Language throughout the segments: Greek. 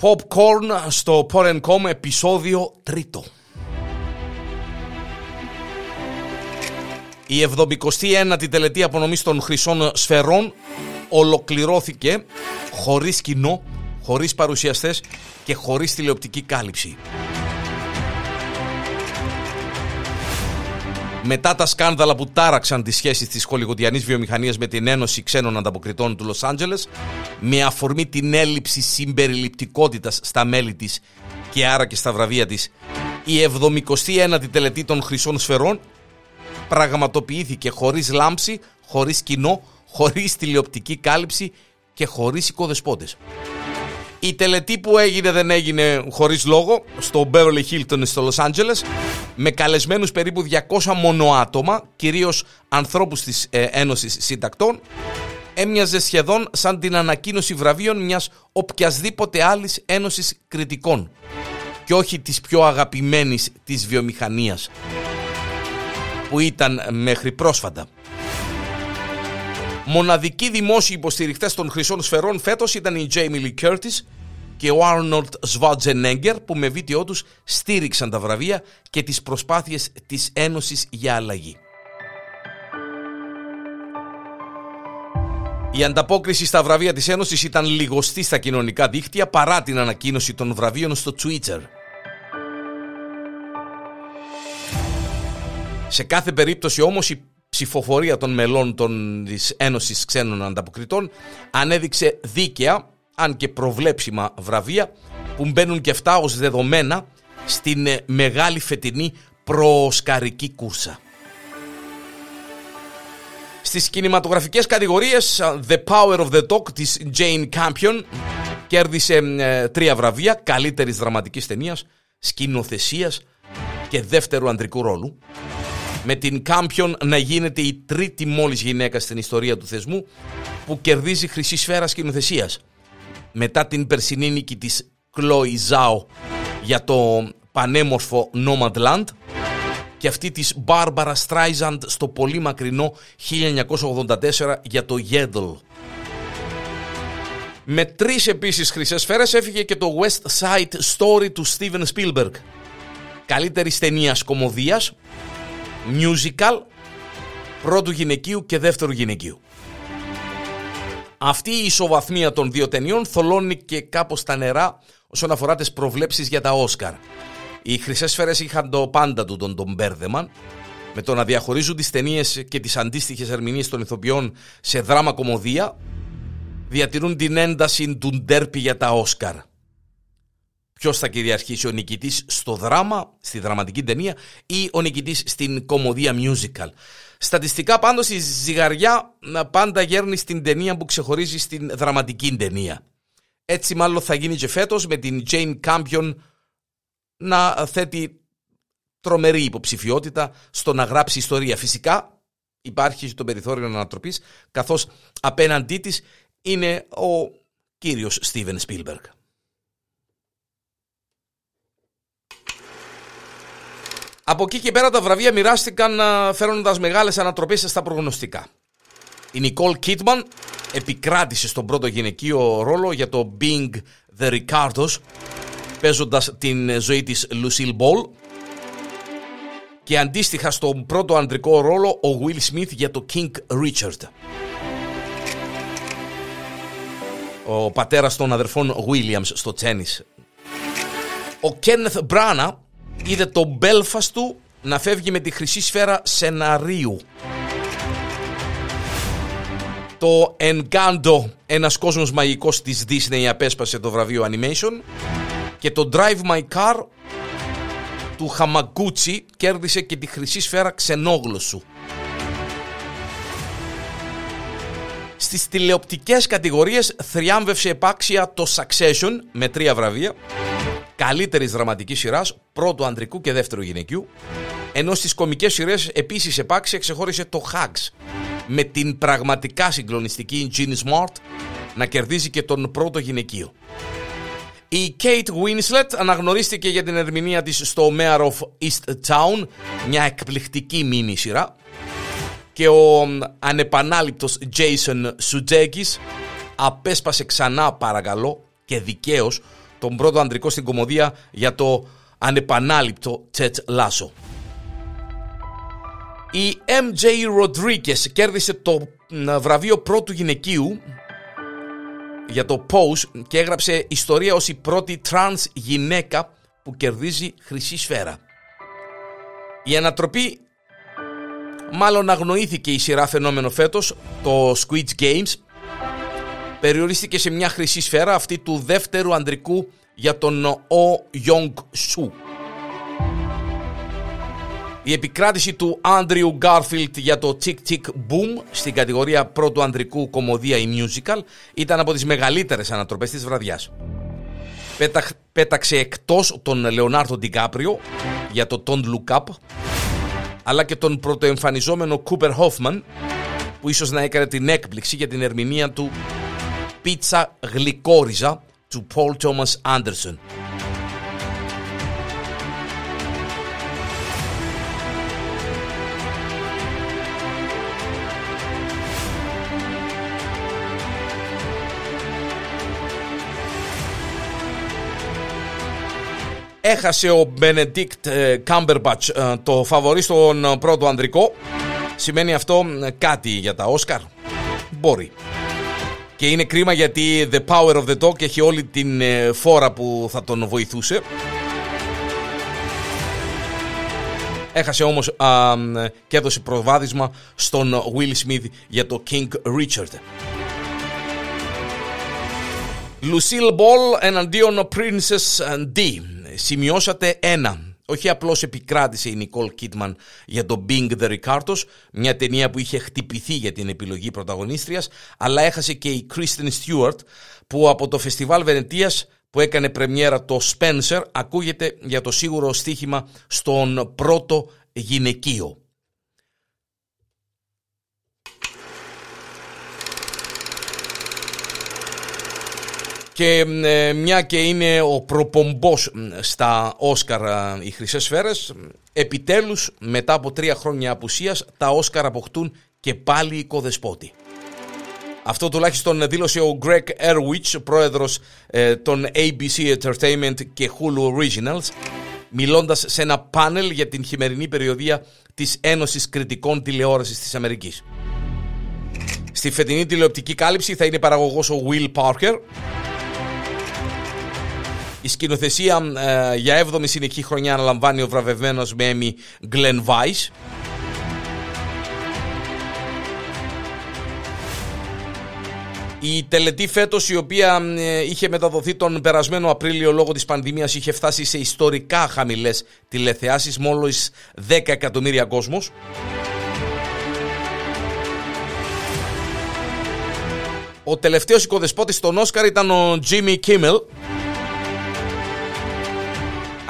Popcorn στο Porn.com επεισόδιο τρίτο. Η 79η τελετή απονομής των χρυσών σφαιρών ολοκληρώθηκε χωρίς κοινό, χωρίς παρουσιαστές και χωρίς τηλεοπτική κάλυψη. Μετά τα σκάνδαλα που τάραξαν τις σχέσεις της χολιγοντιανής βιομηχανίας με την Ένωση Ξένων Ανταποκριτών του Λος Άντζελες, με αφορμή την έλλειψη συμπεριληπτικότητας στα μέλη της και άρα και στα βραβεία της, η 79η τελετή των Χρυσών Σφαιρών πραγματοποιήθηκε χωρίς λάμψη, χωρίς κοινό, χωρίς τηλεοπτική κάλυψη και χωρίς οικοδεσπότες. Η τελετή που έγινε δεν έγινε χωρίς λόγο. Στο Beverly Hilton στο Los Angeles. Με καλεσμένους περίπου 200 μονοάτομα, κυρίως ανθρώπους της ε, Ένωσης Συντακτών. Έμοιαζε σχεδόν σαν την ανακοίνωση βραβείων μιας οποιασδήποτε άλλης ένωσης κριτικών. Και όχι της πιο αγαπημένης της βιομηχανίας που ήταν μέχρι πρόσφατα. Μοναδικοί δημόσιοι υποστηριχτές των χρυσών σφαιρών φέτος ήταν η Jamie Lee Curtis και ο Arnold Schwarzenegger που με βίντεο τους στήριξαν τα βραβεία και τις προσπάθειες της Ένωσης για αλλαγή. Η ανταπόκριση στα βραβεία της Ένωσης ήταν λιγοστή στα κοινωνικά δίκτυα παρά την ανακοίνωση των βραβείων στο Twitter. Σε κάθε περίπτωση όμως η ψηφοφορία των μελών των, της Ένωσης Ξένων Ανταποκριτών ανέδειξε δίκαια, αν και προβλέψιμα βραβεία, που μπαίνουν και αυτά ως δεδομένα στην ε, μεγάλη φετινή προοσκαρική κούρσα. Στις κινηματογραφικές κατηγορίες The Power of the Dog της Jane Campion κέρδισε ε, τρία βραβεία καλύτερης δραματικής ταινίας, σκηνοθεσίας και δεύτερου ανδρικού ρόλου με την Κάμπιον να γίνεται η τρίτη μόλις γυναίκα στην ιστορία του θεσμού που κερδίζει χρυσή σφαίρα σκηνοθεσίας. Μετά την περσινή νίκη της Chloe Zhao για το πανέμορφο Nomadland και αυτή της Barbara Streisand στο πολύ μακρινό 1984 για το Yedel. Με τρεις επίσης χρυσές σφαίρες έφυγε και το West Side Story του Steven Spielberg. Καλύτερης ταινίας κομμωδίας musical πρώτου γυναικείου και δεύτερου γυναικείου. Αυτή η ισοβαθμία των δύο ταινιών θολώνει και κάπως τα νερά όσον αφορά τις προβλέψεις για τα Όσκαρ. Οι χρυσές σφαίρες είχαν το πάντα του τον, τον Μπέρδεμαν με το να διαχωρίζουν τις ταινίες και τις αντίστοιχες ερμηνείες των ηθοποιών σε δράμα κομμωδία διατηρούν την ένταση του ντέρπι για τα Όσκαρ ποιος θα κυριαρχήσει, ο νικητής στο δράμα, στη δραματική ταινία ή ο νικητής στην κομμωδία musical. Στατιστικά πάντως η ζυγαριά πάντα γέρνει στην ταινία που ξεχωρίζει στην δραματική ταινία. Έτσι μάλλον θα γίνει και φέτος με την Jane Campion να θέτει τρομερή υποψηφιότητα στο να γράψει ιστορία. Φυσικά υπάρχει το περιθώριο ανατροπής καθώς απέναντί της είναι ο κύριος Στίβεν Σπίλμπεργκ. Από εκεί και πέρα τα βραβεία μοιράστηκαν φέρνοντας μεγάλες ανατροπές στα προγνωστικά. Η Νικόλ Κίτμαν επικράτησε στον πρώτο γυναικείο ρόλο για το Being the Ricardos παίζοντας την ζωή της Lucille Ball και αντίστοιχα στον πρώτο αντρικό ρόλο ο Will Smith για το King Richard. Ο πατέρας των αδερφών Williams στο τσένις. Ο Kenneth Branagh είδε το Belfast του να φεύγει με τη χρυσή σφαίρα σεναρίου. Το Encanto, ένας κόσμος μαγικός της Disney απέσπασε το βραβείο Animation και το Drive My Car του Χαμαγκούτσι κέρδισε και τη χρυσή σφαίρα ξενόγλωσσου. Στις τηλεοπτικές κατηγορίες θριάμβευσε επάξια το Succession με τρία βραβεία καλύτερης δραματικής σειράς, πρώτου ανδρικού και δεύτερου γυναικείου. Ενώ στις κομικές σειρές επίσης επάξια ξεχώρισε το Hugs με την πραγματικά συγκλονιστική Jean Smart να κερδίζει και τον πρώτο γυναικείο. Η Kate Winslet αναγνωρίστηκε για την ερμηνεία της στο Mayor of East Town, μια εκπληκτική μίνι σειρά. Και ο ανεπανάληπτος Jason Sudeikis απέσπασε ξανά παρακαλώ και δικαίως τον πρώτο ανδρικό στην κομμωδία για το ανεπανάληπτο Τσέτ Λάσο. Η MJ Rodriguez κέρδισε το βραβείο πρώτου γυναικείου για το Pose και έγραψε ιστορία ως η πρώτη trans γυναίκα που κερδίζει χρυσή σφαίρα. Η ανατροπή μάλλον αγνοήθηκε η σειρά φαινόμενο φέτος, το Squid Games, περιορίστηκε σε μια χρυσή σφαίρα αυτή του δεύτερου ανδρικού για τον Ο Young Σου. Η επικράτηση του Άντριου Γκάρφιλτ για το Tick Tick Boom στην κατηγορία πρώτου ανδρικού κομμωδία ή musical ήταν από τις μεγαλύτερες ανατροπές της βραδιάς. Πέταξε εκτός τον Λεωνάρδο Ντικάπριο για το Don't Look Up αλλά και τον πρωτοεμφανιζόμενο Κούπερ Χόφμαν που ίσως να έκανε την έκπληξη για την ερμηνεία του «Πίτσα γλυκόριζα» του Paul Thomas Anderson. έχασε ο Benedict Cumberbatch ε, το φαβορή στον πρώτο ανδρικό. Σημαίνει αυτό ε, κάτι για τα Όσκαρ. Μπορεί. Και είναι κρίμα γιατί The Power of the Dog έχει όλη την ε, φόρα που θα τον βοηθούσε. Έχασε όμως α, και έδωσε προβάδισμα στον Will Smith για το King Richard. Lucille Ball εναντίον Princess D σημειώσατε ένα. Όχι απλώς επικράτησε η Νικόλ Κίτμαν για το Bing the Ricardos, μια ταινία που είχε χτυπηθεί για την επιλογή πρωταγωνίστριας, αλλά έχασε και η Kristen Stewart που από το Φεστιβάλ Βενετίας που έκανε πρεμιέρα το Spencer ακούγεται για το σίγουρο στοίχημα στον πρώτο γυναικείο. Και ε, μια και είναι ο προπομπός στα Όσκαρ ε, οι Χρυσές Σφαίρες, επιτέλους μετά από τρία χρόνια απουσίας τα Όσκαρ αποκτούν και πάλι οικοδεσπότη. Αυτό τουλάχιστον δήλωσε ο Greg Erwich, πρόεδρος ε, των ABC Entertainment και Hulu Originals, μιλώντας σε ένα πάνελ για την χειμερινή περιοδία της Ένωσης Κριτικών Τηλεόρασης της Αμερικής. Στη φετινή τηλεοπτική κάλυψη θα είναι παραγωγός ο Will Parker, η σκηνοθεσία ε, για 7η συνεχή χρονιά αναλαμβάνει ο βραβευμένος με Emmy Glenn Weiss. Η τελετή φέτος η οποία ε, είχε μεταδοθεί τον περασμένο Απρίλιο λόγω της πανδημίας είχε φτάσει σε ιστορικά χαμηλές τηλεθεάσεις μόλις 10 εκατομμύρια κόσμος. Ο τελευταίος οικοδεσπότης στον Όσκαρ ήταν ο Jimmy Kimmel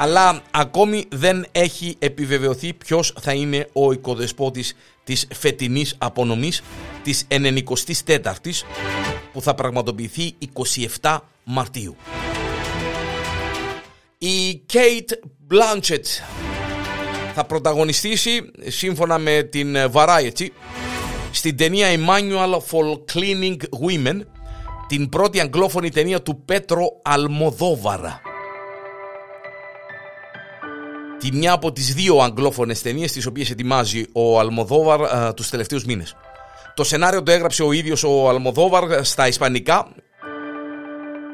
αλλά ακόμη δεν έχει επιβεβαιωθεί ποιος θα είναι ο οικοδεσπότης της φετινής απονομής της 94ης που θα πραγματοποιηθεί 27 Μαρτίου. Η Kate Blanchett θα πρωταγωνιστήσει σύμφωνα με την Variety στην ταινία Emmanuel for Cleaning Women την πρώτη αγγλόφωνη ταινία του Πέτρο Αλμοδόβαρα τη μια από τις δύο αγγλόφωνες ταινίες τις οποίες ετοιμάζει ο Αλμοδόβαρ α, τους τελευταίους μήνες. Το σενάριο το έγραψε ο ίδιος ο Αλμοδόβαρ στα ισπανικά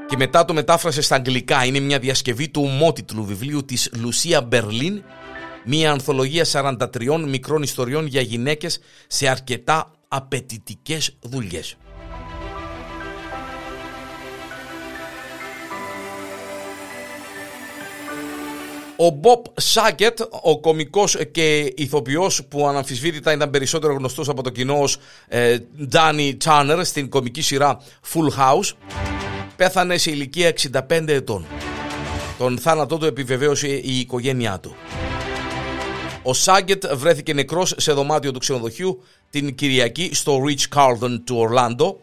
και μετά το μετάφρασε στα αγγλικά. Είναι μια διασκευή του ομότιτλου βιβλίου της Λουσία Μπερλίν, μια ανθολογία 43 μικρών ιστοριών για γυναίκες σε αρκετά απαιτητικές δουλειές. Ο Μπομπ Σάκετ, ο κομικός και ηθοποιός που αναμφισβήτητα ήταν περισσότερο γνωστός από το κοινό ως ε, Danny Turner στην κομική σειρά Full House, πέθανε σε ηλικία 65 ετών. Τον θάνατό του επιβεβαίωσε η οικογένειά του. Ο Σάγκετ βρέθηκε νεκρός σε δωμάτιο του ξενοδοχείου την Κυριακή στο Rich Carlton του Ορλάντο,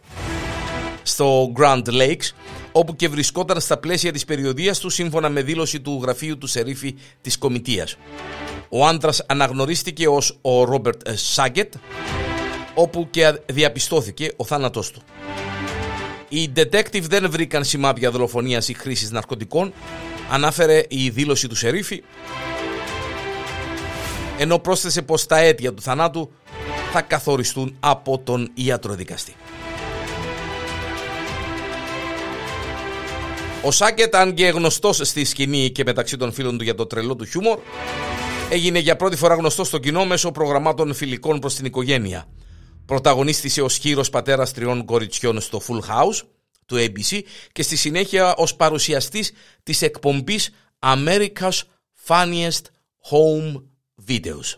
στο Grand Lakes, όπου και βρισκόταν στα πλαίσια της περιοδίας του σύμφωνα με δήλωση του γραφείου του Σερίφη της Κομιτείας. Ο άντρας αναγνωρίστηκε ως ο Ρόμπερτ Σάγκετ, όπου και διαπιστώθηκε ο θάνατός του. Οι detective δεν βρήκαν σημάδια δολοφονίας ή χρήσης ναρκωτικών, ανάφερε η δήλωση του Σερίφη, ενώ πρόσθεσε πως τα αίτια του θανάτου θα καθοριστούν από τον ιατροδικαστή. Ο Σάκετ, αν και γνωστός στη σκηνή και μεταξύ των φίλων του για το τρελό του χιούμορ, έγινε για πρώτη φορά γνωστός στο κοινό μέσω προγραμμάτων φιλικών προς την οικογένεια. Πρωταγωνίστησε ως χείρος πατέρας τριών κοριτσιών στο Full House του ABC και στη συνέχεια ως παρουσιαστής της εκπομπής America's Funniest Home Videos.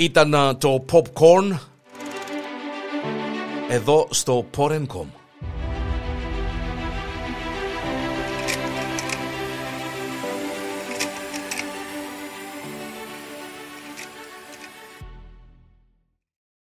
Ήταν το Popcorn εδώ στο Porencom.